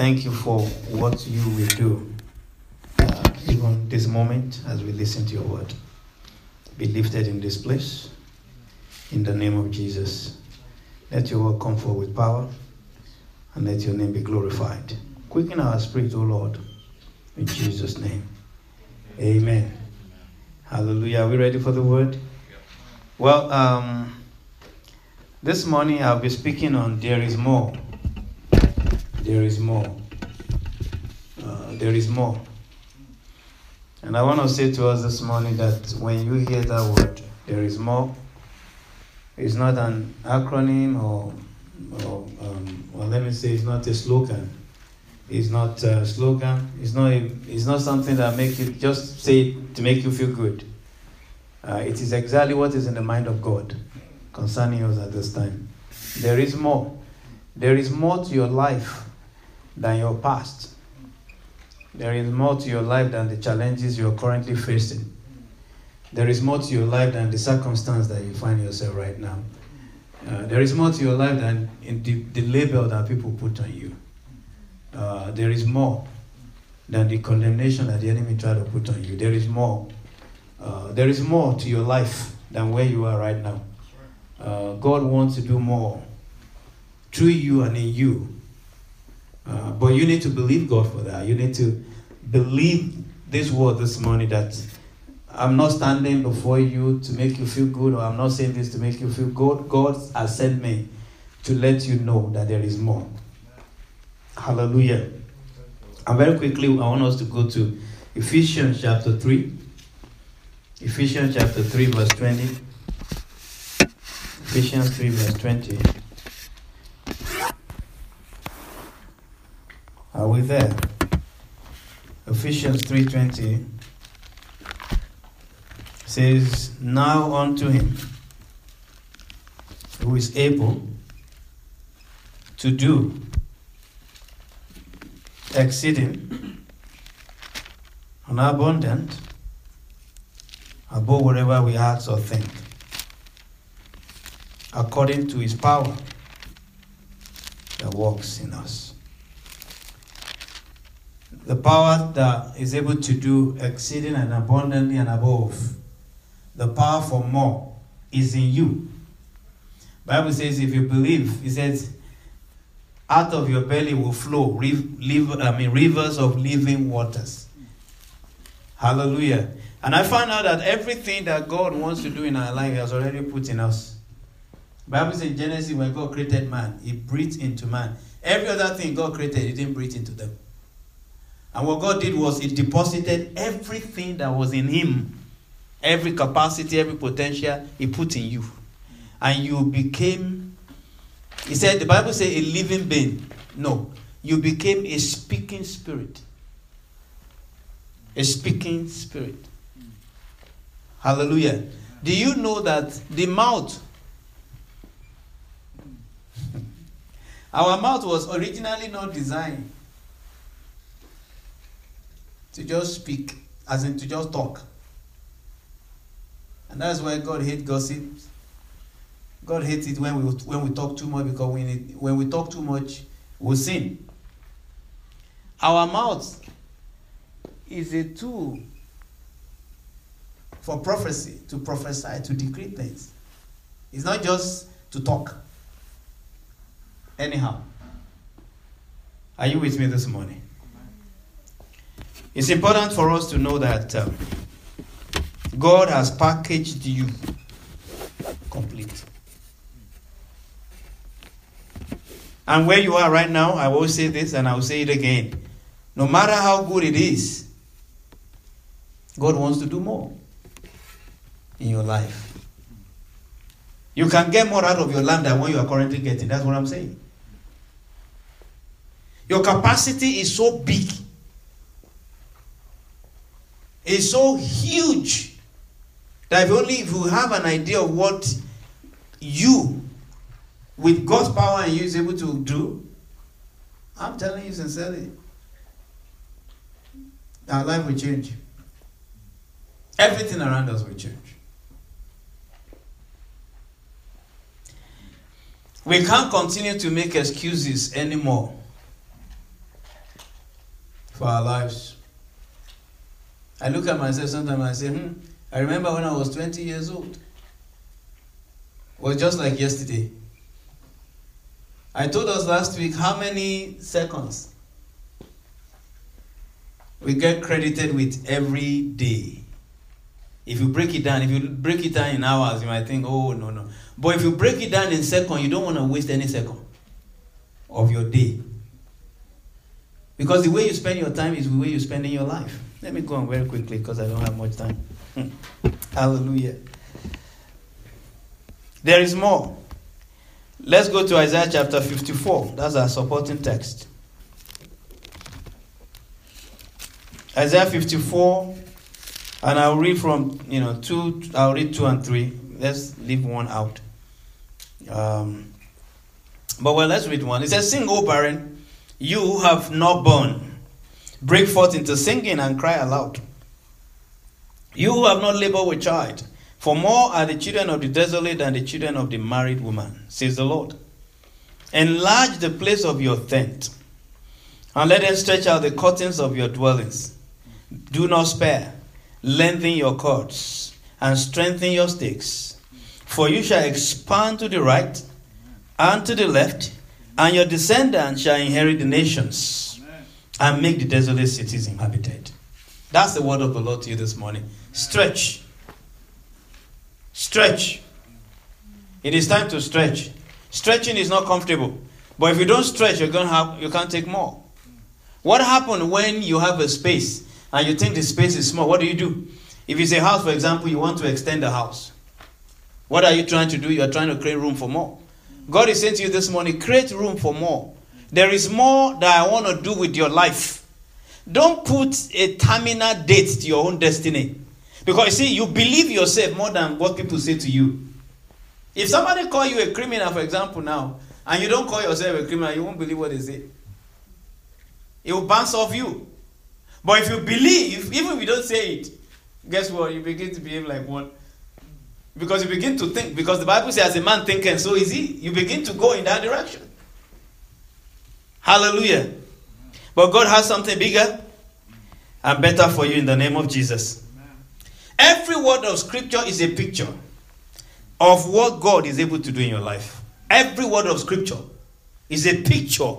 thank you for what you will do, uh, even this moment as we listen to your word. Be lifted in this place. In the name of Jesus. Let your word come forth with power and let your name be glorified. Quicken our spirit, O Lord. In Jesus' name. Amen. Hallelujah. Are we ready for the word? Well, um, this morning I'll be speaking on there is more. There is more. Uh, there is more. And I want to say to us this morning that when you hear that word, there is more, it's not an acronym or, or, um, well, let me say, it's not a slogan. It's not a slogan. It's not, a, it's not something that make you just say to make you feel good. Uh, it is exactly what is in the mind of God concerning us at this time. There is more. There is more to your life than your past. There is more to your life than the challenges you're currently facing. There is more to your life than the circumstance that you find yourself right now. Uh, there is more to your life than the, the label that people put on you. Uh, there is more than the condemnation that the enemy tried to put on you. There is more. Uh, there is more to your life than where you are right now. Uh, God wants to do more through you and in you. Uh, but you need to believe God for that. You need to believe this word this morning that I'm not standing before you to make you feel good, or I'm not saying this to make you feel good. God has sent me to let you know that there is more. Hallelujah. And very quickly, I want us to go to Ephesians chapter 3. Ephesians chapter 3, verse 20. Ephesians 3, verse 20. Are we there? Ephesians 3:20 says, Now unto him who is able to do exceeding and abundant above whatever we ask or think, according to his power that works in us. The power that is able to do exceeding and abundantly and above. The power for more is in you. Bible says if you believe, it says, out of your belly will flow I mean, rivers of living waters. Hallelujah. And I found out that everything that God wants to do in our life, has already put in us. Bible says in Genesis, when God created man, He breathed into man. Every other thing God created, He didn't breathe into them. And what God did was He deposited everything that was in Him, every capacity, every potential, He put in you. And you became, He said, the Bible says, a living being. No, you became a speaking spirit. A speaking spirit. Hallelujah. Do you know that the mouth, our mouth was originally not designed to just speak, as in to just talk. And that's why God hates gossip. God hates it when we when we talk too much because when it, when we talk too much, we sin. Our mouth is a tool for prophecy, to prophesy, to decree things. It's not just to talk. Anyhow. Are you with me this morning? It's important for us to know that um, God has packaged you complete. And where you are right now, I will say this and I will say it again. No matter how good it is, God wants to do more in your life. You can get more out of your land than what you are currently getting. That's what I'm saying. Your capacity is so big, it's so huge that if only if you have an idea of what you, with God's power and you, is able to do, I'm telling you sincerely, our life will change. Everything around us will change. We can't continue to make excuses anymore. for our lives. I look at myself sometimes and I say, hmm, I remember when I was 20 years old. Was just like yesterday. I told us last week how many seconds we get credited with every day. If you break it down, if you break it down in hours, you might think, oh, no, no. But if you break it down in seconds, you don't want to waste any second of your day. Because the way you spend your time is the way you spend in your life. Let me go on very quickly because I don't have much time. Hallelujah. There is more. Let's go to Isaiah chapter 54. That's our supporting text. Isaiah 54, and I'll read from, you know, 2, I'll read 2 and 3. Let's leave one out. Um, but well, let's read one. It says, Sing, O barren, you have not born. Break forth into singing and cry aloud. You who have not labored with child, for more are the children of the desolate than the children of the married woman, says the Lord. Enlarge the place of your tent, and let them stretch out the curtains of your dwellings. Do not spare, lengthen your cords, and strengthen your stakes. For you shall expand to the right and to the left, and your descendants shall inherit the nations and make the desolate cities inhabited. That's the word of the Lord to you this morning. Stretch. Stretch. It is time to stretch. Stretching is not comfortable. But if you don't stretch, you're gonna have you can't take more. What happens when you have a space and you think the space is small? What do you do? If it's a house, for example, you want to extend the house. What are you trying to do? You are trying to create room for more. God is saying to you this morning, create room for more. There is more that I want to do with your life. Don't put a terminal date to your own destiny. Because you see, you believe yourself more than what people say to you. If somebody call you a criminal, for example, now, and you don't call yourself a criminal, you won't believe what they say. It will bounce off you. But if you believe, even if you don't say it, guess what? You begin to behave like one. Because you begin to think, because the Bible says, as a man thinking, so is he. You begin to go in that direction. Hallelujah. But God has something bigger and better for you in the name of Jesus. Every word of scripture is a picture of what God is able to do in your life. Every word of scripture is a picture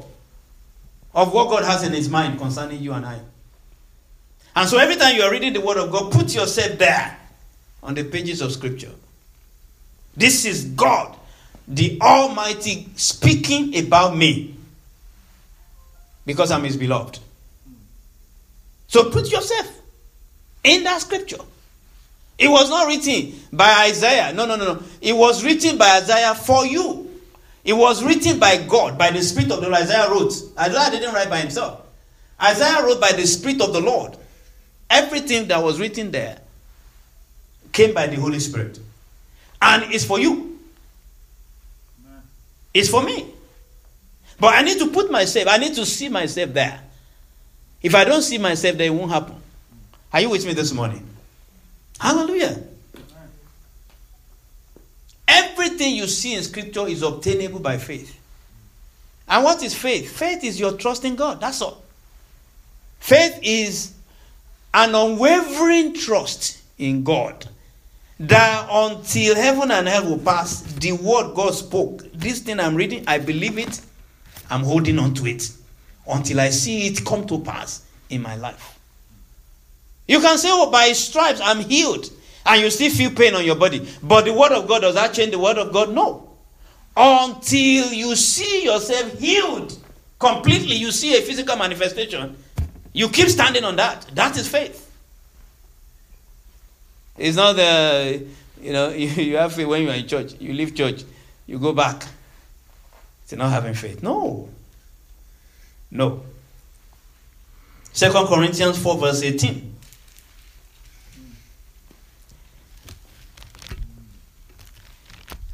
of what God has in his mind concerning you and I. And so every time you are reading the word of God, put yourself there on the pages of scripture. This is God, the Almighty, speaking about me because I'm his beloved. So put yourself in that scripture. It was not written by Isaiah. No, no, no, no. It was written by Isaiah for you. It was written by God, by the Spirit of the Lord. Isaiah wrote. Isaiah didn't write by himself. Isaiah wrote by the Spirit of the Lord. Everything that was written there came by the Holy Spirit. And it's for you. It's for me. But I need to put myself, I need to see myself there. If I don't see myself there, it won't happen. Are you with me this morning? Hallelujah. Everything you see in scripture is obtainable by faith. And what is faith? Faith is your trust in God. That's all. Faith is an unwavering trust in God that until heaven and hell will pass, the word God spoke, this thing I'm reading, I believe it, I'm holding on to it until I see it come to pass in my life. You can say, Oh, by stripes I'm healed, and you still feel pain on your body. But the word of God, does that change the word of God? No. Until you see yourself healed completely, you see a physical manifestation, you keep standing on that. That is faith. It's not the, you know, you, you have faith when you are in church. You leave church, you go back. Not having faith. No. No. Second Corinthians 4, verse 18.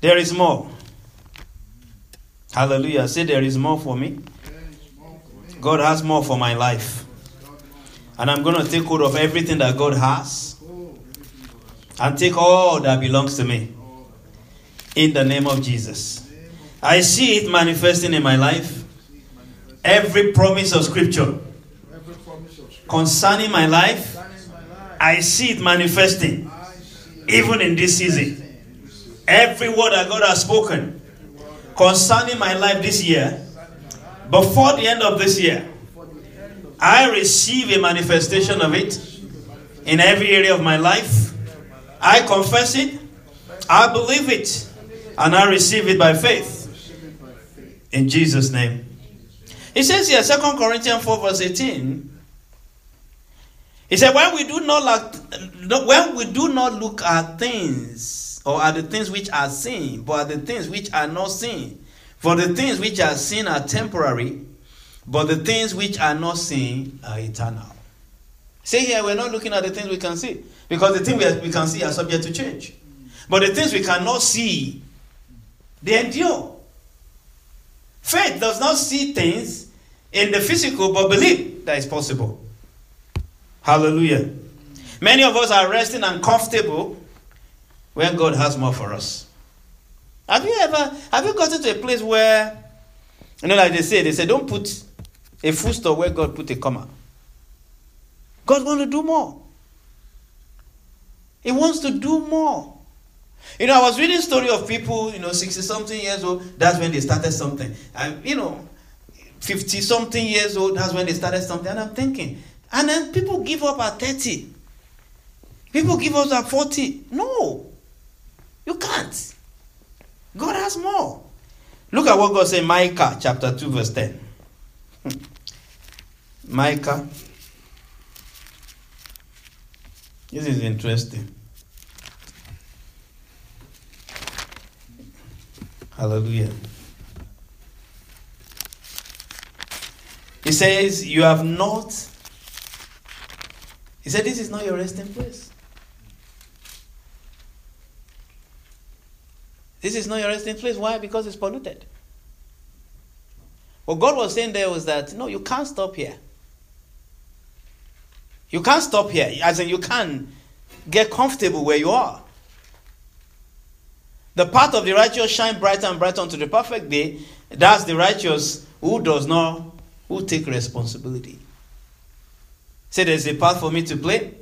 There is more. Hallelujah. Say, there is more for me. God has more for my life. And I'm going to take hold of everything that God has and take all that belongs to me. In the name of Jesus. I see it manifesting in my life. Every promise of Scripture concerning my life, I see it manifesting even in this season. Every word that God has spoken concerning my life this year, before the end of this year, I receive a manifestation of it in every area of my life. I confess it, I believe it, and I receive it by faith. In Jesus' name. It says here, 2 Corinthians 4, verse 18. He said, when we do not look, when we do not look at things or at the things which are seen, but at the things which are not seen. For the things which are seen are temporary, but the things which are not seen are eternal. See here, we're not looking at the things we can see. Because the things we can see are subject to change. But the things we cannot see, they endure. Faith does not see things in the physical, but believe that is possible. Hallelujah. Many of us are resting and comfortable when God has more for us. Have you ever have you gotten to a place where you know like they say, they say don't put a full stop where God put a comma. God wants to do more. He wants to do more. You know, I was reading story of people, you know, 60 something years old, that's when they started something. And, you know, 50 something years old, that's when they started something. And I'm thinking, and then people give up at 30. People give up at 40. No, you can't. God has more. Look at what God said in Micah chapter 2, verse 10. Hmm. Micah. This is interesting. Hallelujah. He says, You have not. He said, This is not your resting place. This is not your resting place. Why? Because it's polluted. What God was saying there was that, no, you can't stop here. You can't stop here. As in, you can't get comfortable where you are. The path of the righteous shine brighter and brighter unto the perfect day. That's the righteous who does not, who take responsibility. Say there's a path for me to play.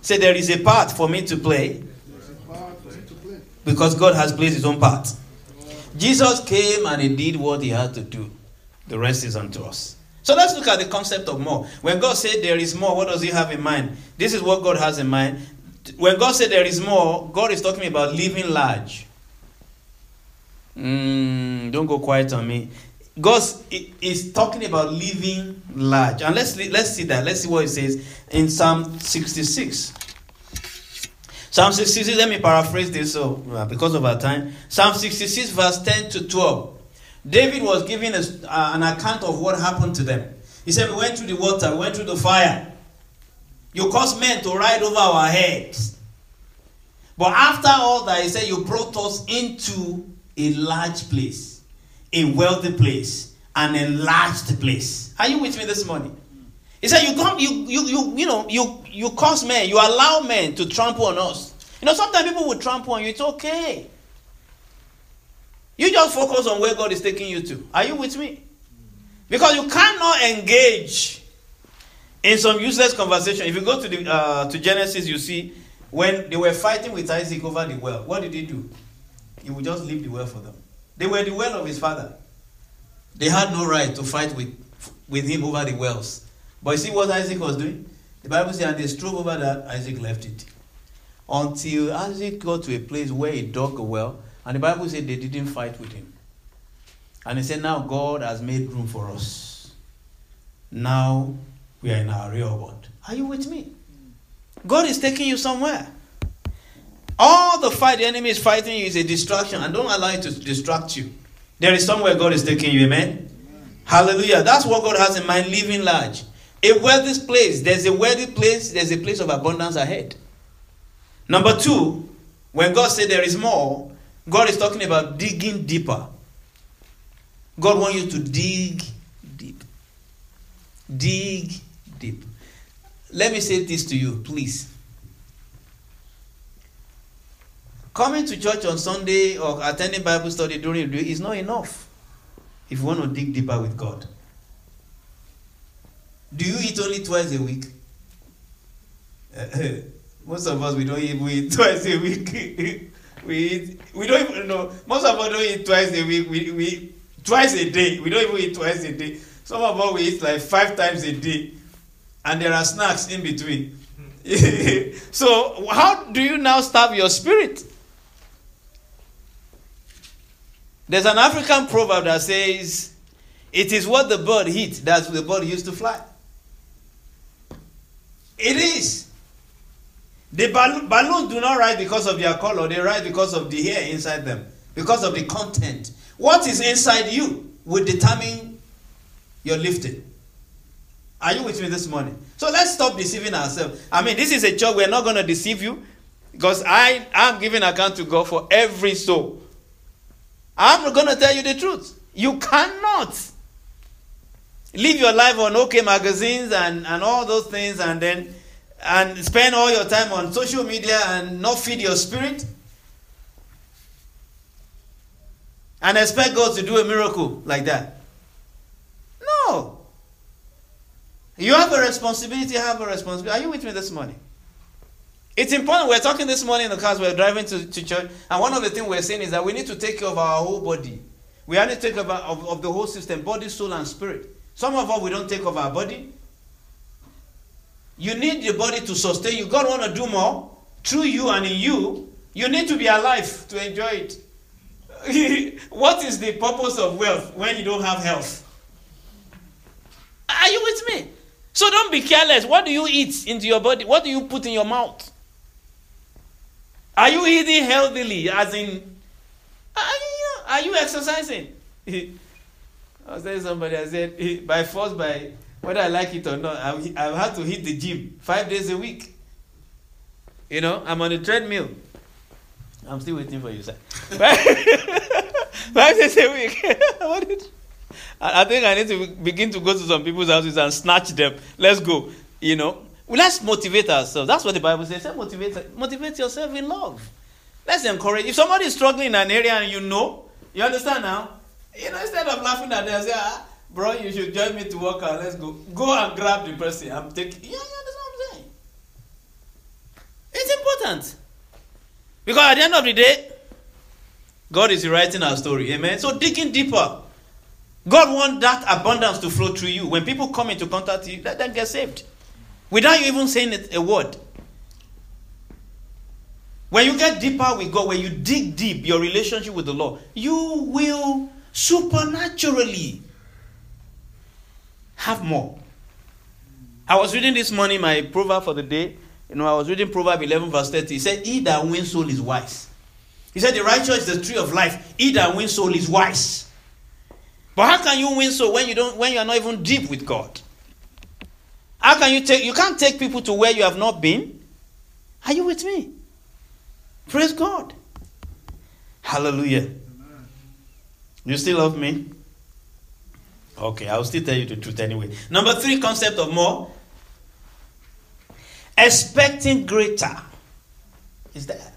Say there is a path for me to play. Because God has placed his own path. Jesus came and he did what he had to do. The rest is unto us. So let's look at the concept of more. When God said there is more, what does he have in mind? This is what God has in mind when God said there is more, God is talking about living large. Mm, don't go quiet on me. God is talking about living large. And let's, let's see that. Let's see what it says in Psalm 66. Psalm 66, let me paraphrase this so, uh, because of our time. Psalm 66, verse 10 to 12. David was giving us uh, an account of what happened to them. He said, We went through the water, we went through the fire. You cause men to ride over our heads. But after all that, he said, You brought us into a large place, a wealthy place, an enlarged place. Are you with me this morning? He said, You come, you you you you know, you you cause men, you allow men to trample on us. You know, sometimes people will trample on you, it's okay. You just focus on where God is taking you to. Are you with me? Because you cannot engage in some useless conversation, if you go to the uh, to Genesis, you see when they were fighting with Isaac over the well. What did he do? He would just leave the well for them. They were the well of his father. They had no right to fight with with him over the wells. But you see what Isaac was doing? The Bible says, and they strove over that, Isaac left it. Until Isaac got to a place where he dug a well, and the Bible said they didn't fight with him. And he said, Now God has made room for us. Now we are in our real world. Are you with me? God is taking you somewhere. All the fight the enemy is fighting you is a distraction, and don't allow it to distract you. There is somewhere God is taking you, amen? amen. Hallelujah. That's what God has in mind, living large. A wealthy place. There's a wealthy place, there's a place of abundance ahead. Number two, when God said there is more, God is talking about digging deeper. God wants you to dig deep. Dig deep. Let me say this to you, please. Coming to church on Sunday or attending Bible study during the day is not enough if you want to dig deeper with God. Do you eat only twice a week? most of us we don't even eat twice a week. we eat we don't even know. Most of us don't eat twice a week. We we twice a day. We don't even eat twice a day. Some of us we eat like five times a day, and there are snacks in between. so how do you now starve your spirit? There's an African proverb that says, "It is what the bird eats that the bird used to fly." It is. The ball- balloons do not rise because of their color; they rise because of the air inside them, because of the content. What is inside you will determine your lifting. Are you with me this morning? So let's stop deceiving ourselves. I mean, this is a church. We're not going to deceive you because I am giving account to God for every soul. I'm going to tell you the truth. You cannot live your life on OK magazines and, and all those things and then and spend all your time on social media and not feed your spirit and expect God to do a miracle like that. No. You have a responsibility, have a responsibility. Are you with me this morning? It's important. We're talking this morning in the cars, we're driving to, to church, and one of the things we're saying is that we need to take care of our whole body. We have to take care of, of, of the whole system body, soul, and spirit. Some of us, we don't take care of our body. You need the body to sustain you. God want to do more through you and in you. You need to be alive to enjoy it. what is the purpose of wealth when you don't have health? Are you with me? So don't be careless. What do you eat into your body? What do you put in your mouth? Are you eating healthily? As in, are you, exercising? I was telling somebody, I said, by force, by whether I like it or not, I've had to hit the gym five days a week. You know, I'm on a treadmill. I'm still waiting for you, sir. Five days a week. I think I need to begin to go to some people's houses and snatch them. Let's go. You know, let's motivate ourselves. That's what the Bible says. Say motivate, motivate yourself in love. Let's encourage. If somebody is struggling in an area and you know, you understand now. You know, instead of laughing at them, say, ah, bro, you should join me to work out. Let's go. Go and grab the person. I'm taking. Yeah, you understand what I'm saying? It's important. Because at the end of the day, God is writing our story. Amen. So digging deeper. God wants that abundance to flow through you. When people come into contact with you, let them get saved. Without you even saying a word. When you get deeper with God, when you dig deep your relationship with the Lord, you will supernaturally have more. I was reading this morning my proverb for the day. You know, I was reading Proverb 11, verse 30. He said, He that wins soul is wise. He said, The righteous is the tree of life. He that wins soul is wise. But how can you win so when you don't when you are not even deep with God? How can you take you can't take people to where you have not been? Are you with me? Praise God. Hallelujah. You still love me? Okay, I'll still tell you the truth anyway. Number three concept of more expecting greater is that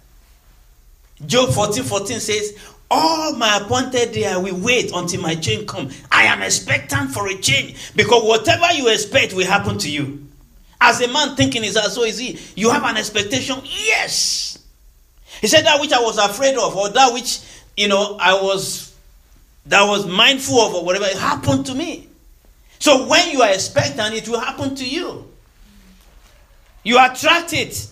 job 14 14 says all my appointed day i will wait until my change come. I am expectant for a change because whatever you expect will happen to you. As a man thinking is as so is he you have an expectation? Yes. He said that which i was afraid of or that which you know i was that was mindful of or whatever it happened to me. So when you are expectant it will happen to you. You attract it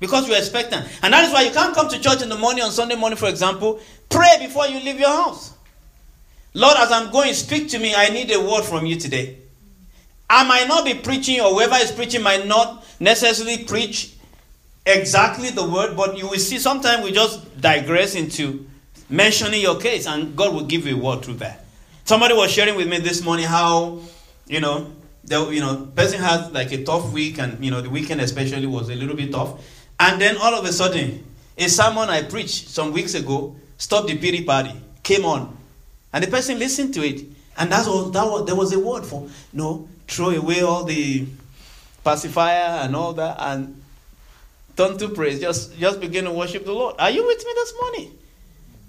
because you're expectant. And that is why you can't come to church in the morning on Sunday morning, for example, pray before you leave your house. Lord, as I'm going, speak to me. I need a word from you today. I might not be preaching, or whoever is preaching might not necessarily preach exactly the word, but you will see sometimes we just digress into mentioning your case, and God will give you a word through that. Somebody was sharing with me this morning how, you know, the, you know, person had like a tough week, and you know, the weekend especially was a little bit tough. And then all of a sudden, a sermon I preached some weeks ago, Stop the Pity Party, came on. And the person listened to it. And that was, that was, there was a word for, no, throw away all the pacifier and all that and turn to praise. Just, just begin to worship the Lord. Are you with me this morning?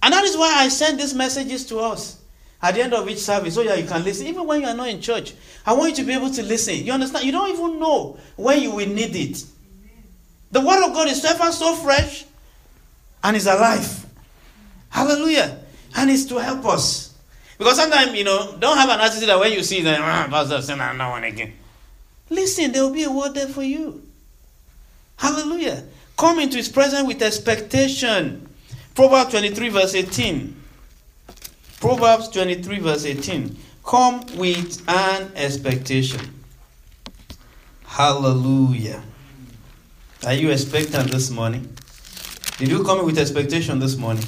And that is why I send these messages to us. at the end of each service so yeah you can listen even when you are not in church i want you to be able to listen you understand you don't even know when you will need it the word of god is ever so fresh and is alive hallelujah and it's to help us because sometimes you know don't have an attitude that when you see them ah, pastor say no one again listen there will be a word there for you hallelujah come into his presence with expectation proverbs 23 verse 18 Proverbs 23, verse 18. Come with an expectation. Hallelujah. Are you expectant this morning? Did you come with expectation this morning?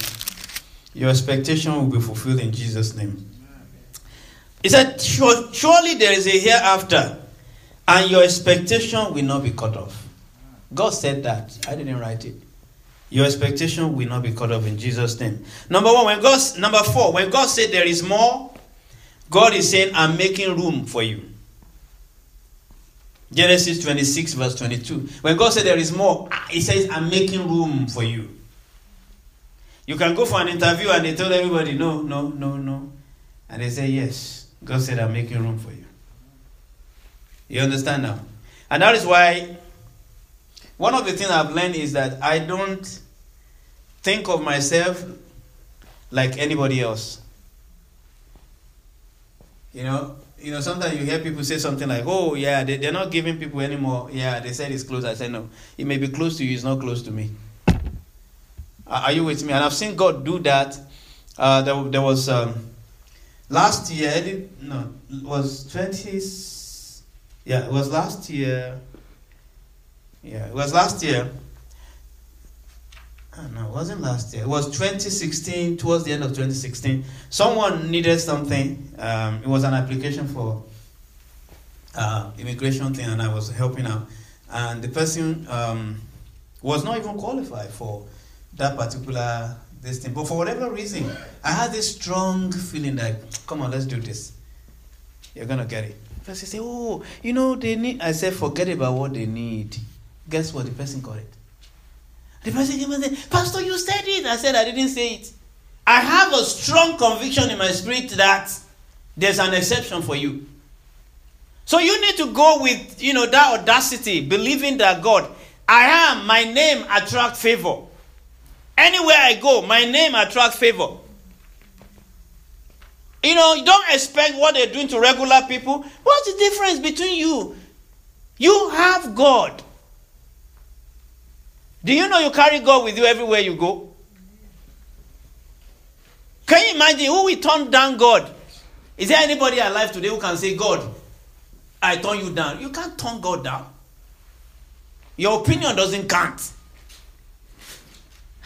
Your expectation will be fulfilled in Jesus' name. He said, Surely there is a hereafter, and your expectation will not be cut off. God said that. I didn't write it. Your expectation will not be cut off in Jesus' name. Number one, when God number four, when God said there is more, God is saying, I'm making room for you. Genesis 26, verse 22. When God said there is more, He says, I'm making room for you. You can go for an interview and they tell everybody, no, no, no, no. And they say, yes. God said, I'm making room for you. You understand now? And that is why one of the things I've learned is that I don't think of myself like anybody else. You know, you know, sometimes you hear people say something like, "Oh, yeah, they, they're not giving people anymore." Yeah, they said it's close. I said, "No, it may be close to you. It's not close to me." Are you with me? And I've seen God do that. Uh, there, there was um, last year. No, it was twenty. Yeah, it was last year. Yeah, it was last year. Oh, no, it wasn't last year. It was 2016, towards the end of 2016. Someone needed something. Um, it was an application for uh, immigration thing, and I was helping out. And the person um, was not even qualified for that particular this thing. But for whatever reason, I had this strong feeling that, come on, let's do this. You're gonna get it. Person say, oh, you know, they need. I said, forget about what they need. Guess what? The person got it. The person came and said, Pastor, you said it. I said, I didn't say it. I have a strong conviction in my spirit that there's an exception for you. So you need to go with, you know, that audacity, believing that God, I am, my name attract favor. Anywhere I go, my name attracts favor. You know, you don't expect what they're doing to regular people. What's the difference between you? You have God. Do you know you carry God with you everywhere you go? Can you imagine who will turn down God? Is there anybody alive today who can say, God, I turn you down? You can't turn God down. Your opinion doesn't count.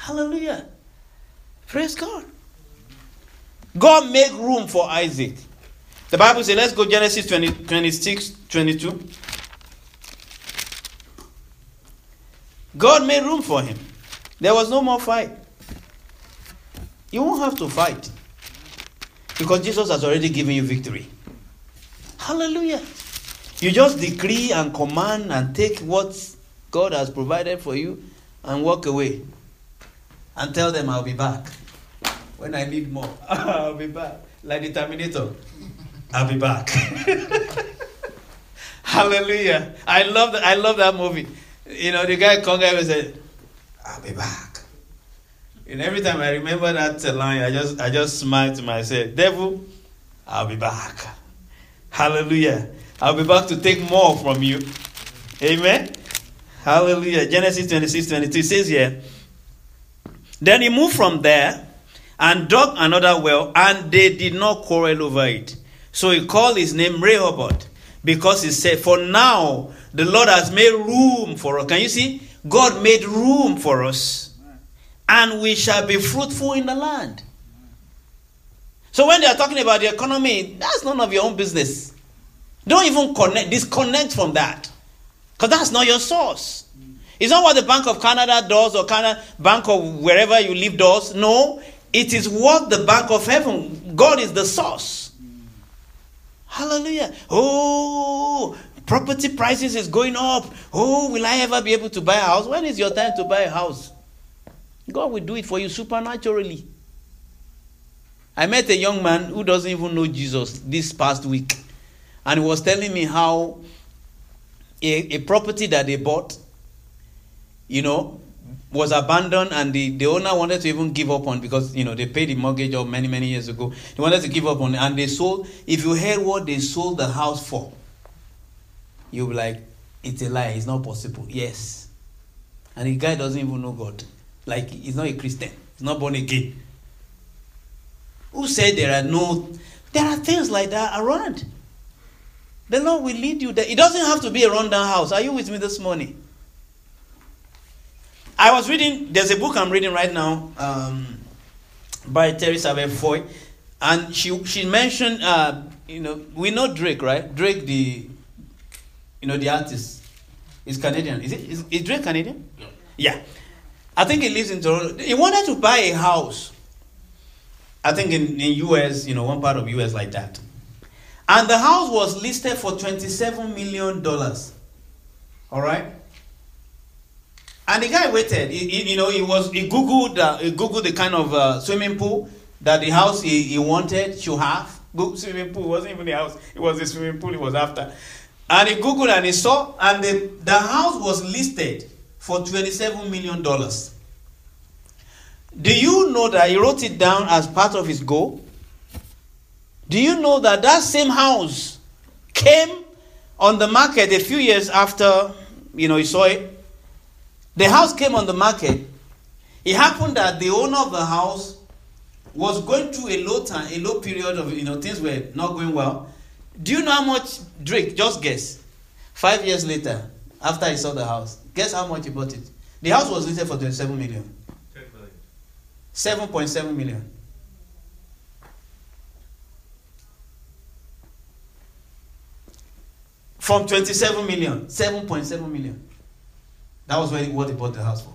Hallelujah. Praise God. God made room for Isaac. The Bible says, let's go Genesis 20, 26, 22. God made room for him. There was no more fight. You won't have to fight because Jesus has already given you victory. Hallelujah. You just decree and command and take what God has provided for you and walk away and tell them, I'll be back. When I need more, I'll be back. Like the Terminator, I'll be back. Hallelujah. I love that. I love that movie. You know, the guy come and said, I'll be back. And every time I remember that line, I just I just smile to myself, Devil, I'll be back. Hallelujah. I'll be back to take more from you. Amen. Hallelujah. Genesis 26, 22 says here. Then he moved from there and dug another well, and they did not quarrel over it. So he called his name Rehoboth, because he said, For now the Lord has made room for us. Can you see? God made room for us. And we shall be fruitful in the land. So when they are talking about the economy, that's none of your own business. Don't even connect, disconnect from that. Because that's not your source. It's not what the Bank of Canada does or Canada Bank of wherever you live does. No, it is what the Bank of Heaven, God is the source. Hallelujah. Oh, Property prices is going up. Oh, will I ever be able to buy a house? When is your time to buy a house? God will do it for you supernaturally. I met a young man who doesn't even know Jesus this past week, and he was telling me how a, a property that they bought, you know, was abandoned and the, the owner wanted to even give up on because you know they paid the mortgage off many many years ago. They wanted to give up on it and they sold if you heard what they sold the house for you'll be like it's a lie it's not possible. Yes. And the guy doesn't even know god. Like he's not a christian. He's not born again. Who said there are no there are things like that around? The lord will lead you there. It doesn't have to be a rundown house. Are you with me this morning I was reading, there's a book I'm reading right now um, by Terri Savelle Foy, and she, she mentioned, uh, you know, we know Drake, right? Drake, the, you know, the artist, is Canadian. Is, it, is, is Drake Canadian? Yeah. yeah. I think he lives in Toronto. He wanted to buy a house, I think in, in US, you know, one part of US like that. And the house was listed for $27 million. All right? And the guy waited. He, he, you know, he was he googled uh, he googled the kind of uh, swimming pool that the house he, he wanted to have. Google swimming pool it wasn't even the house; it was the swimming pool he was after. And he googled and he saw, and the, the house was listed for twenty-seven million dollars. Do you know that he wrote it down as part of his goal? Do you know that that same house came on the market a few years after you know he saw it? The house came on the market. It happened that the owner of the house was going through a low time, a low period of you know things were not going well. Do you know how much Drake? Just guess. Five years later, after he saw the house, guess how much he bought it? The house was listed for twenty-seven million. Seven point seven million. From twenty-seven million, seven point seven million. That was what he bought the house for.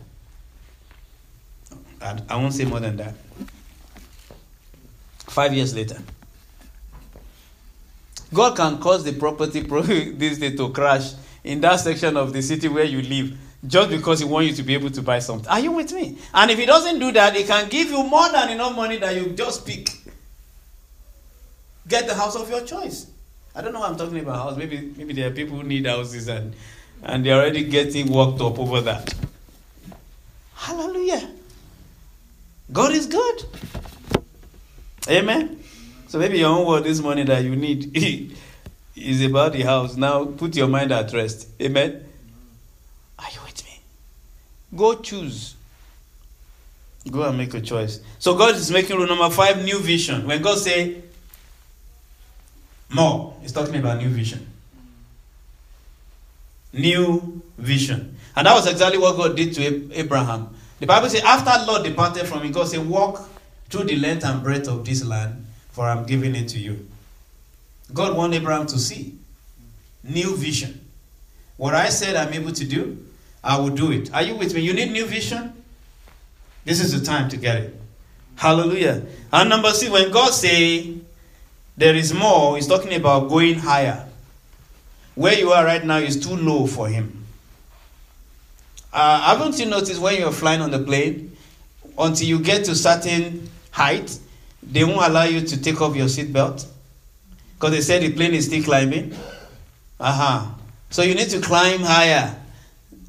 I, I won't say more than that. Five years later. God can cause the property this day to crash in that section of the city where you live just because he wants you to be able to buy something. Are you with me? And if he doesn't do that, he can give you more than enough money that you just pick. Get the house of your choice. I don't know what I'm talking about house. Maybe maybe there are people who need houses and and they're already getting worked up over that. Hallelujah. God is good. Amen. So maybe your own word this morning that you need is about the house. Now put your mind at rest. Amen. Are you with me? Go choose. Go and make a choice. So God is making rule number five, new vision. When God say more, He's talking about new vision new vision. And that was exactly what God did to Abraham. The Bible says, after Lot departed from him, God said, Walk through the length and breadth of this land, for I'm giving it to you. God wanted Abraham to see new vision. What I said I'm able to do, I will do it. Are you with me? You need new vision? This is the time to get it. Hallelujah. And number six, when God say there is more, he's talking about going higher. Where you are right now is too low for him. Uh, haven't you noticed when you're flying on the plane, until you get to certain height, they won't allow you to take off your seatbelt? Because they said the plane is still climbing. Uh-huh. So you need to climb higher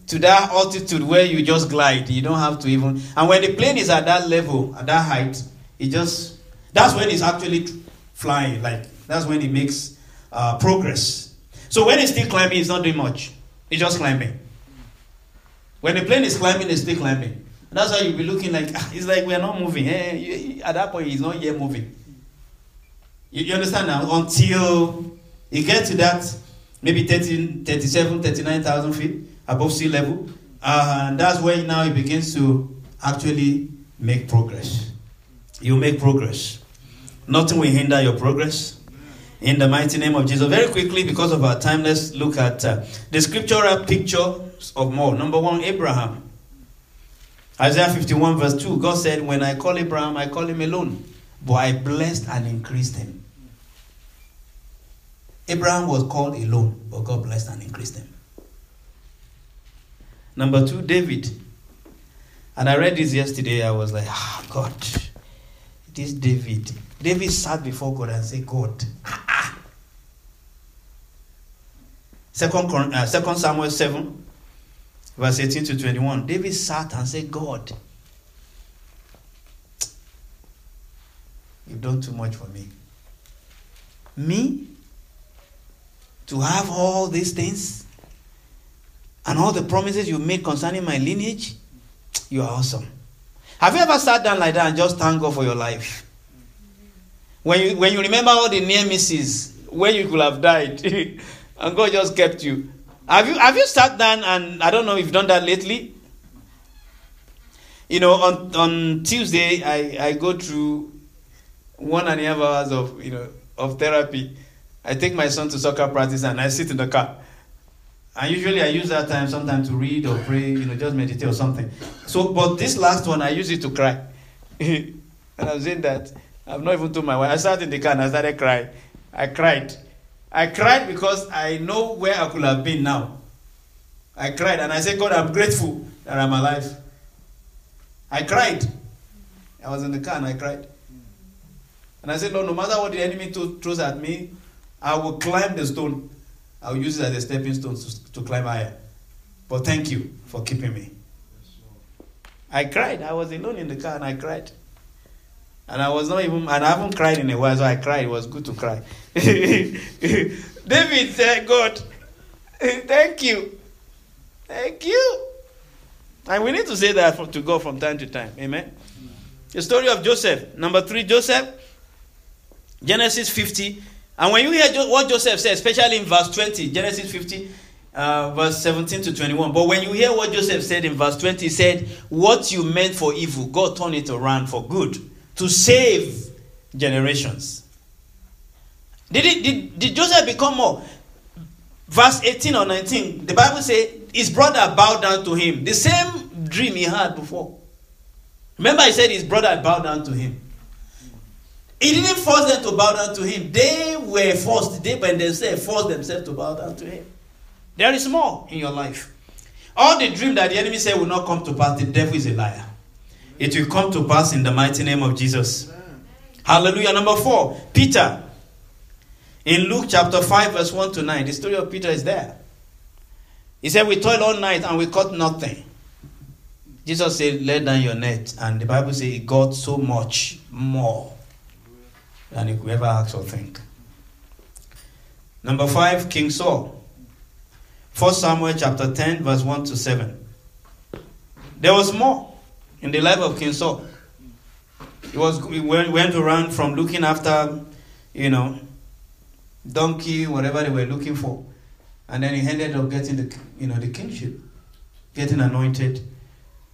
to that altitude where you just glide. You don't have to even. And when the plane is at that level, at that height, it just. That's when it's actually flying. Like, that's when it makes uh, progress. So when it's still climbing, it's not doing much. It's just climbing. When the plane is climbing, it's still climbing. And that's why you'll be looking like, ah, it's like we're not moving. Eh? At that point, it's not yet moving. You, you understand now? Until you get to that, maybe 13, 37, 39,000 feet above sea level. Uh, and that's where now it begins to actually make progress. You make progress. Nothing will hinder your progress in the mighty name of Jesus. Very quickly, because of our time, let's look at uh, the scriptural pictures of more. Number one, Abraham. Isaiah 51, verse 2, God said, When I call Abraham, I call him alone, but I blessed and increased him. Abraham was called alone, but God blessed and increased him. Number two, David. And I read this yesterday. I was like, ah, God, this David. David sat before God and said, God. Ah, ah. Second, uh, Second Samuel 7, verse 18 to 21. David sat and said, God, you've done too much for me. Me? To have all these things? And all the promises you made concerning my lineage? You are awesome. Have you ever sat down like that and just thank God for your life? When you, when you remember all the near misses, where you could have died, and God just kept you. Have you have you sat down and I don't know if you've done that lately? You know, on on Tuesday I, I go through one and a half hours of you know of therapy. I take my son to soccer practice and I sit in the car. And usually I use that time sometimes to read or pray, you know, just meditate or something. So, but this last one I use it to cry. and I was saying that I've not even told my wife. I sat in the car and I started crying. I cried. I cried because I know where I could have been now. I cried and I said, God, I'm grateful that I'm alive. I cried. I was in the car and I cried. And I said, Lord, no matter what the enemy throws at me, I will climb the stone. I will use it as a stepping stone to, to climb higher. But thank you for keeping me. I cried. I was alone in the car and I cried. And I was not even, and I haven't cried in a while, so I cried. It was good to cry. David said, God, thank you. Thank you. And we need to say that to God from time to time. Amen. The story of Joseph. Number three, Joseph. Genesis 50. And when you hear what Joseph said, especially in verse 20, Genesis 50, uh, verse 17 to 21. But when you hear what Joseph said in verse 20, he said, What you meant for evil, God turned it around for good to save generations. Did, it, did, did Joseph become more? Verse 18 or 19, the Bible says his brother bowed down to him. The same dream he had before. Remember, he said his brother bowed down to him. He didn't force them to bow down to him. They were forced. They by themselves forced themselves to bow down to him. There is more in your life. All the dream that the enemy said will not come to pass, the devil is a liar. It will come to pass in the mighty name of Jesus. Hallelujah. Number four, Peter. In Luke chapter 5, verse 1 to 9, the story of Peter is there. He said, We toiled all night and we caught nothing. Jesus said, Let down your net. And the Bible says he got so much more than he could ever ask or think. Number five, King Saul. 1 Samuel chapter 10, verse 1 to 7. There was more in the life of King Saul. He was he went, went around from looking after, you know, donkey, whatever they were looking for, and then he ended up getting the you know the kingship, getting anointed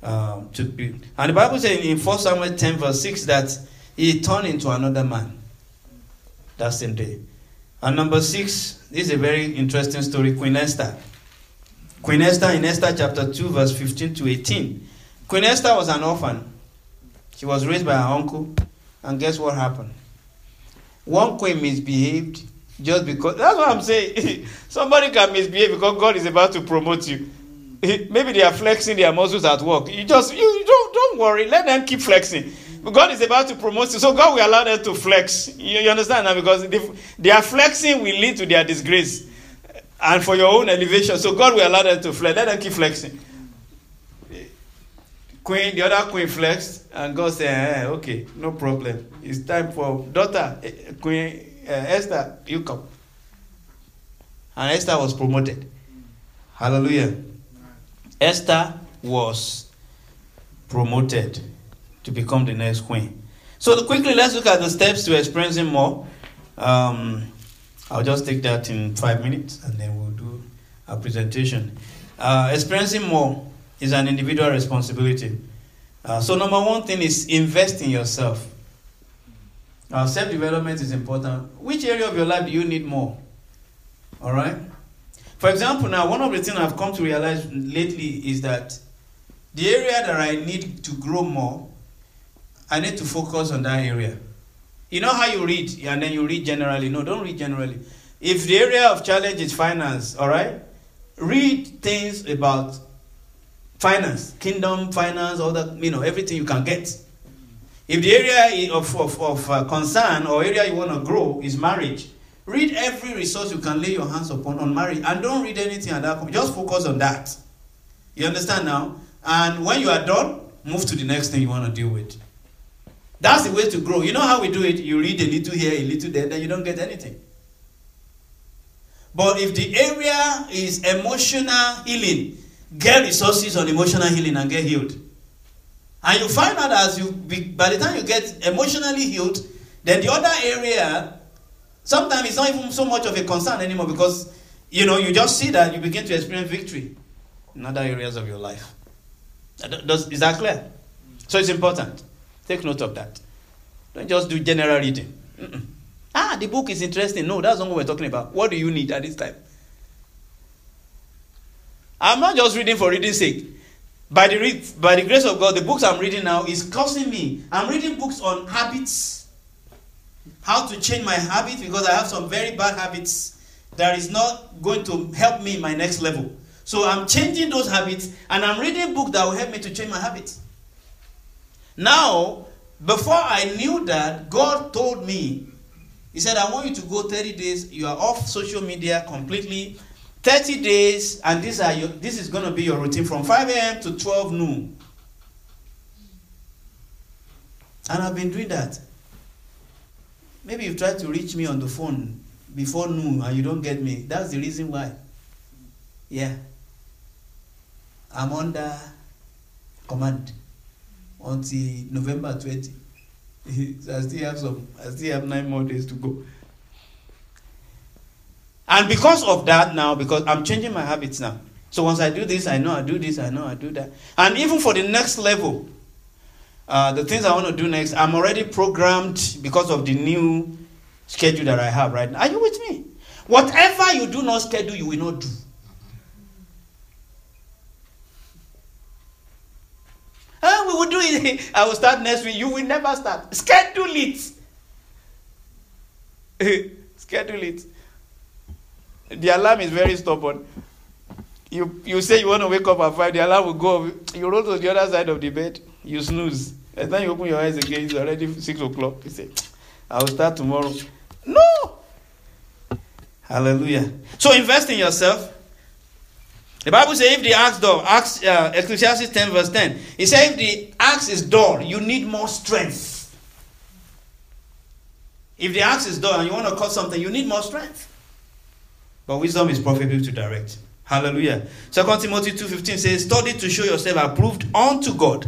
uh, to be. And the Bible says in 1 Samuel 10 verse 6 that he turned into another man that same day. And number six, this is a very interesting story, Queen Esther. Queen Esther in Esther chapter 2, verse 15 to 18. Queen Esther was an orphan. She was raised by her uncle. And guess what happened? One queen misbehaved just because. That's what I'm saying. Somebody can misbehave because God is about to promote you. Maybe they are flexing their muscles at work. You just you, you don't don't worry. Let them keep flexing. God is about to promote you, so God will allow them to flex. You, you understand now? Because their flexing will lead to their disgrace, and for your own elevation. So God will allow them to flex. Let them keep flexing queen, the other queen flexed, and God said, eh, okay, no problem. It's time for daughter, eh, Queen uh, Esther, you come. And Esther was promoted. Hallelujah. Esther was promoted to become the next queen. So quickly, let's look at the steps to experiencing more. Um, I'll just take that in five minutes, and then we'll do a presentation. Uh, experiencing more is an individual responsibility. Uh, so, number one thing is invest in yourself. Uh, Self development is important. Which area of your life do you need more? All right? For example, now, one of the things I've come to realize lately is that the area that I need to grow more, I need to focus on that area. You know how you read, and then you read generally. No, don't read generally. If the area of challenge is finance, all right, read things about finance, kingdom finance, all that, you know, everything you can get. If the area of, of, of uh, concern or area you want to grow is marriage, read every resource you can lay your hands upon on marriage and don't read anything at that point. Just focus on that. You understand now? And when you are done, move to the next thing you want to deal with. That's the way to grow. You know how we do it? You read a little here, a little there, then you don't get anything. But if the area is emotional healing, get resources on emotional healing and get healed. And you find out as you, by the time you get emotionally healed, then the other area, sometimes it's not even so much of a concern anymore because, you know, you just see that you begin to experience victory in other areas of your life. Does, is that clear? So it's important. Take note of that. Don't just do general reading. Mm-mm. Ah, the book is interesting. No, that's not what we're talking about. What do you need at this time? I'm not just reading for reading's sake. By the, re- by the grace of God, the books I'm reading now is causing me. I'm reading books on habits, how to change my habits because I have some very bad habits that is not going to help me in my next level. So I'm changing those habits and I'm reading books that will help me to change my habits. Now, before I knew that, God told me, He said, I want you to go 30 days. You are off social media completely. 30 days, and these are your, this is going to be your routine from 5 a.m. to 12 noon. And I've been doing that. Maybe you've tried to reach me on the phone before noon and you don't get me. That's the reason why. Yeah. I'm under command until November 20. so I still have some I still have nine more days to go. And because of that now, because I'm changing my habits now. So once I do this, I know I do this, I know I do that. And even for the next level, uh, the things I want to do next, I'm already programmed because of the new schedule that I have right now. Are you with me? Whatever you do not schedule, you will not do. Ah, we will do it. I will start next week. You will never start. Schedule it. Schedule it. The alarm is very stubborn. You, you say you want to wake up at 5, the alarm will go. You roll to the other side of the bed, you snooze. And then you open your eyes again, it's already 6 o'clock. You say, I will start tomorrow. No! Hallelujah. So invest in yourself. The Bible says if the axe door, axe, uh, Ecclesiastes 10 verse 10, it says if the axe is dull, you need more strength. If the axe is dull and you want to cut something, you need more strength. But wisdom is profitable to direct. Hallelujah. 2 Timothy 2.15 says, Study to show yourself approved unto God,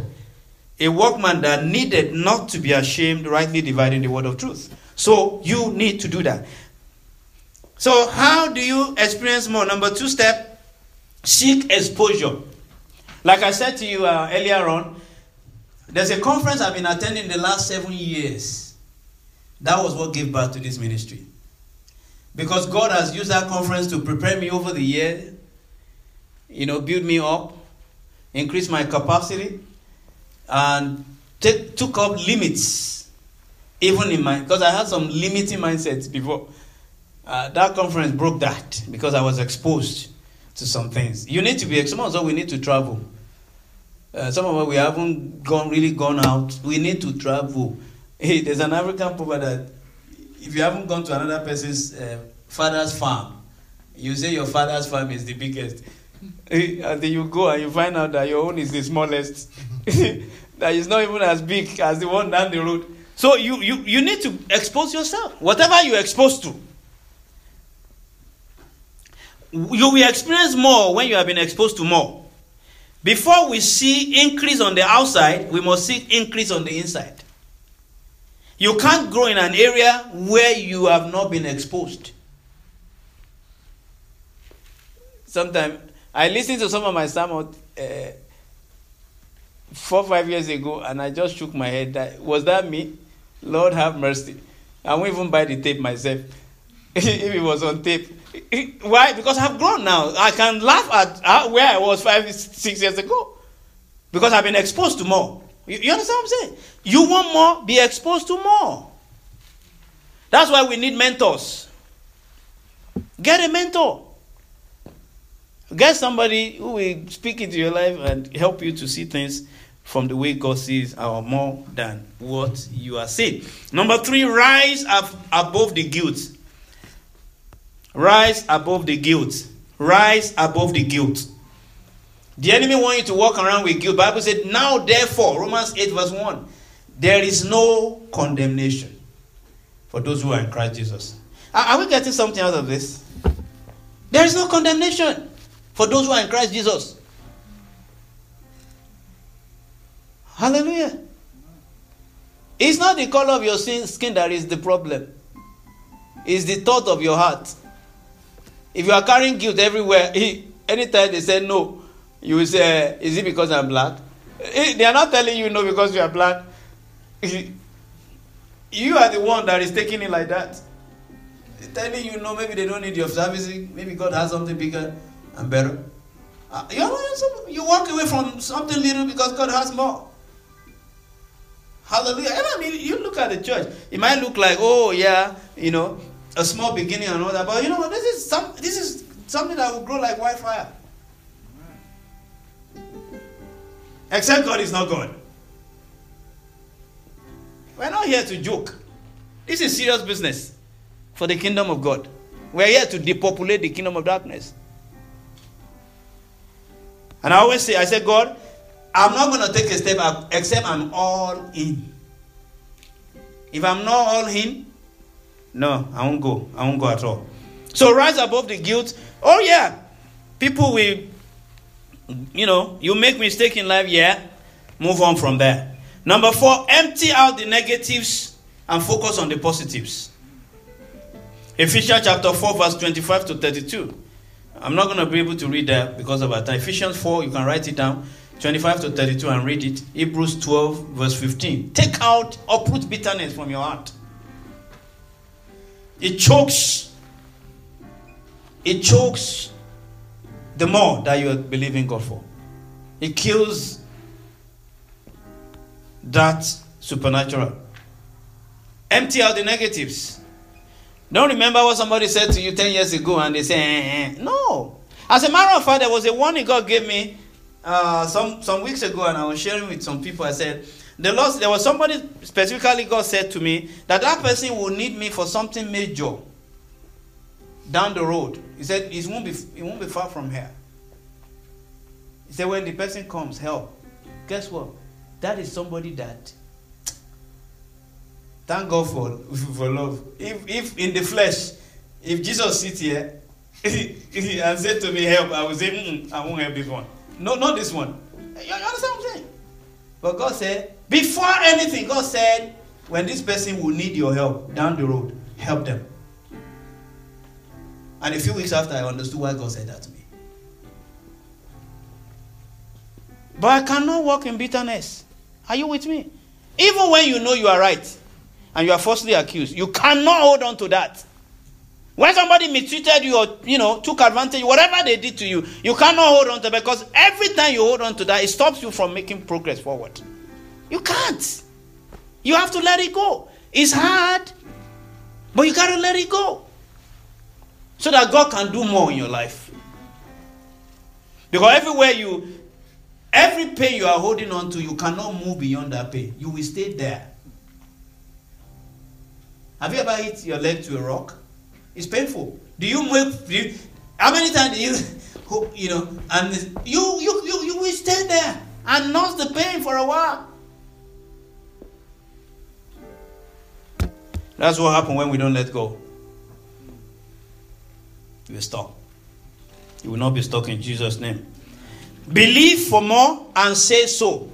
a workman that needed not to be ashamed, rightly dividing the word of truth. So you need to do that. So how do you experience more? Number two step, seek exposure. Like I said to you uh, earlier on, there's a conference I've been attending the last seven years. That was what gave birth to this ministry. Because God has used that conference to prepare me over the year, you know, build me up, increase my capacity, and take, took up limits, even in my, because I had some limiting mindsets before. Uh, that conference broke that because I was exposed to some things. You need to be, some of us, we need to travel. Uh, some of us, we haven't gone really gone out. We need to travel. Hey, there's an African proverb that if you haven't gone to another person's uh, father's farm, you say your father's farm is the biggest. and then you go and you find out that your own is the smallest. that is not even as big as the one down the road. So you, you, you need to expose yourself. Whatever you're exposed to. You will experience more when you have been exposed to more. Before we see increase on the outside, we must see increase on the inside. You can't grow in an area where you have not been exposed. Sometimes I listened to some of my sermons uh, four five years ago, and I just shook my head. That, was that me? Lord have mercy. I won't even buy the tape myself if it was on tape. Why? Because I've grown now. I can laugh at where I was five six years ago because I've been exposed to more. You, you understand what I'm saying? You want more, be exposed to more. That's why we need mentors. Get a mentor. Get somebody who will speak into your life and help you to see things from the way God sees or more than what you are seeing. Number three, rise up above the guilt. Rise above the guilt. Rise above the guilt. The enemy want you to walk around with guilt. Bible said, now therefore, Romans 8 verse 1, there is no condemnation for those who are in Christ Jesus. Are, are we getting something out of this? There is no condemnation for those who are in Christ Jesus. Hallelujah. It's not the color of your skin that is the problem, it's the thought of your heart. If you are carrying guilt everywhere, anytime they say no, you say, Is it because I'm black? They are not telling you no because you are black. You are the one that is taking it like that. They're telling you no, maybe they don't need your servicing. Maybe God has something bigger and better. Uh, you, walk away from something little because God has more. Hallelujah. And I mean, you look at the church, it might look like, oh, yeah, you know, a small beginning and all that. But you know? This is, some, this is something that will grow like wildfire. Except God is not God. We're not here to joke. This is serious business for the kingdom of God. We're here to depopulate the kingdom of darkness. And I always say, I say, God, I'm not going to take a step up except I'm all in. If I'm not all in, no, I won't go. I won't go at all. So rise above the guilt. Oh yeah, people will, you know, you make mistake in life. Yeah, move on from there. Number four, empty out the negatives and focus on the positives. Ephesians chapter 4, verse 25 to 32. I'm not going to be able to read that because of our time. Ephesians 4, you can write it down. 25 to 32 and read it. Hebrews 12, verse 15. Take out, uproot bitterness from your heart. It chokes. It chokes the more that you are believing God for. It kills that supernatural. Empty out the negatives. Don't remember what somebody said to you 10 years ago and they say, eh, eh. no. As a matter of fact, there was a warning God gave me uh, some some weeks ago, and I was sharing with some people. I said, the Lord, there was somebody specifically God said to me that that person will need me for something major down the road. He said it won't be it won't be far from here. He said when the person comes, help. Guess what? That is somebody that. Thank God for for love. If if in the flesh, if Jesus sits here and said to me, help, I will say, mm, I won't help this one. No, not this one. You understand what I'm saying? But God said, before anything, God said, when this person will need your help down the road, help them. And a few weeks after, I understood why God said that to me. But I cannot walk in bitterness. Are you with me? Even when you know you are right and you are falsely accused, you cannot hold on to that. When somebody mistreated you or you know took advantage, whatever they did to you, you cannot hold on to because every time you hold on to that, it stops you from making progress forward. You can't. You have to let it go. It's hard, but you gotta let it go. So that God can do more in your life. Because everywhere you every pain you are holding on to, you cannot move beyond that pain. You will stay there. Have you ever hit your leg to a rock? It's painful. Do you move? Do you, how many times do you, you know, and you, you, you, you will stay there and nurse the pain for a while. That's what happens when we don't let go. You will stop. You will not be stuck in Jesus' name. Believe for more and say so.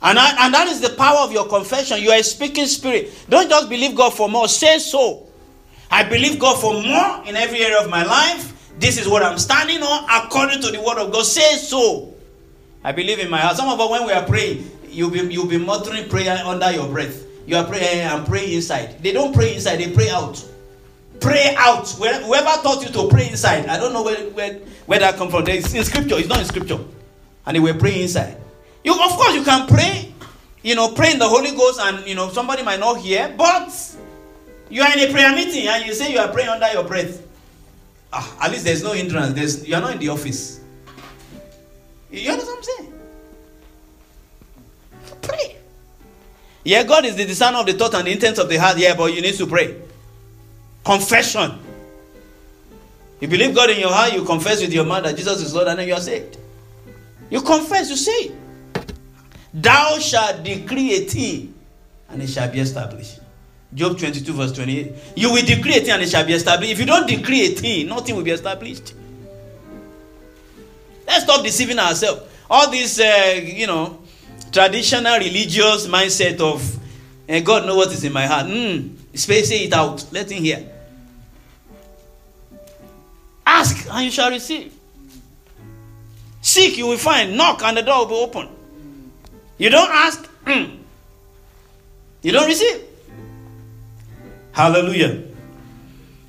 And, I, and that is the power of your confession. You are a speaking spirit. Don't just believe God for more, say so. I believe God for more in every area of my life. This is what I'm standing on according to the word of God. Say so. I believe in my heart. Some of us, when we are praying, you'll be, you'll be muttering prayer under your breath. You are praying and pray inside. They don't pray inside, they pray out. Pray out. Whoever taught you to pray inside, I don't know where, where, where that come from. It's in scripture, it's not in scripture. And they were praying inside. You, of course, you can pray, you know, pray in the Holy Ghost, and you know, somebody might not hear, but you are in a prayer meeting and you say you are praying under your breath. Ah, at least there's no hindrance. There's, you are not in the office. You understand what I'm saying? Pray. Yeah, God is the discerner of the thought and the intent of the heart. Yeah, but you need to pray. Confession. You believe God in your heart, you confess with your mouth that Jesus is Lord, and then you are saved. You confess, you say, Thou shalt decree a thing, and it shall be established. Job 22, verse 28. You will decree a thing, and it shall be established. If you don't decree a thing, nothing will be established. Let's stop deceiving ourselves. All this, uh, you know, traditional religious mindset of uh, God know what is in my heart. Mm, say it out. Let him hear. Ask and you shall receive. Seek, you will find. Knock and the door will be open. You don't ask, mm, you don't receive. Hallelujah.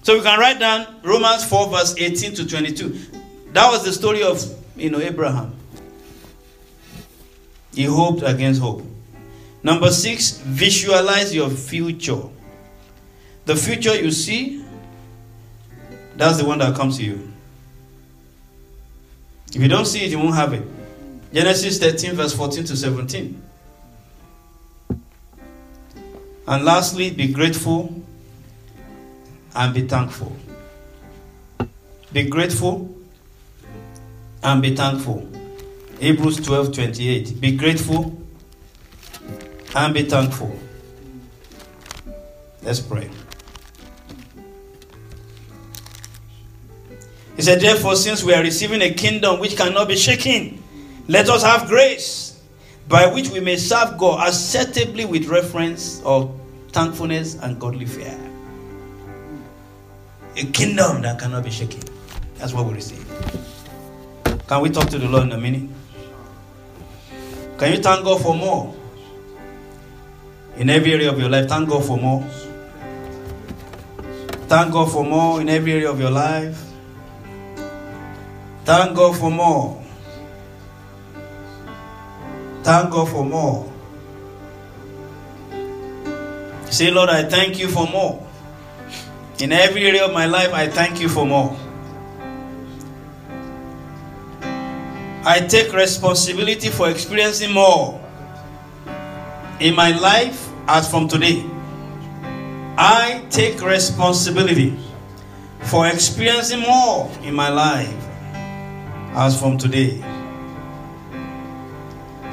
So we can write down Romans 4, verse 18 to 22. That was the story of you know Abraham. He hoped against hope. Number six, visualize your future. The future you see, that's the one that comes to you. If you don't see it, you won't have it. Genesis 13, verse 14 to 17. And lastly, be grateful and be thankful. Be grateful and be thankful. Hebrews 12 28. Be grateful and be thankful. Let's pray. He said, Therefore, since we are receiving a kingdom which cannot be shaken, let us have grace by which we may serve God acceptably with reference of thankfulness and godly fear. A kingdom that cannot be shaken. That's what we receive. Can we talk to the Lord in a minute? Can you thank God for more? In every area of your life, thank God for more. Thank God for more in every area of your life. Thank God for more. Thank God for more. Say, Lord, I thank you for more. In every area of my life, I thank you for more. I take responsibility for experiencing more in my life as from today. I take responsibility for experiencing more in my life as from today.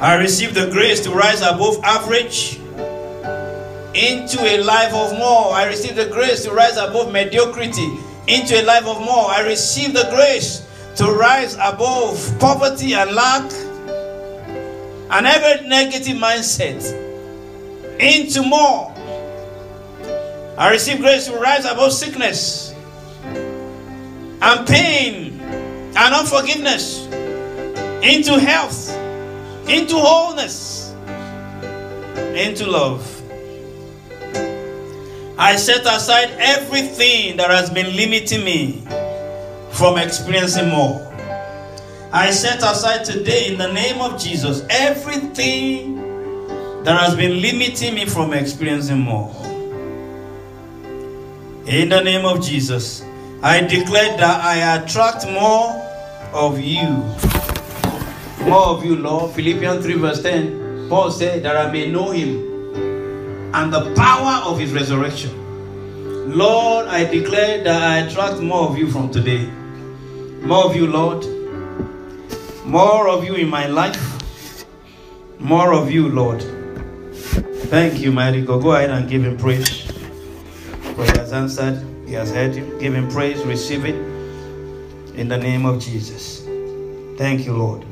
I receive the grace to rise above average into a life of more. I receive the grace to rise above mediocrity into a life of more. I receive the grace to rise above poverty and lack and every negative mindset into more. I receive grace to rise above sickness and pain and unforgiveness into health, into wholeness, into love. I set aside everything that has been limiting me from experiencing more. I set aside today, in the name of Jesus, everything that has been limiting me from experiencing more. In the name of Jesus, I declare that I attract more of you. More of you, Lord. Philippians 3, verse 10. Paul said that I may know him and the power of his resurrection. Lord, I declare that I attract more of you from today. More of you, Lord. More of you in my life. More of you, Lord. Thank you, mighty God. Go ahead and give him praise. For he has answered, he has heard you. Give him praise, receive it in the name of Jesus. Thank you, Lord.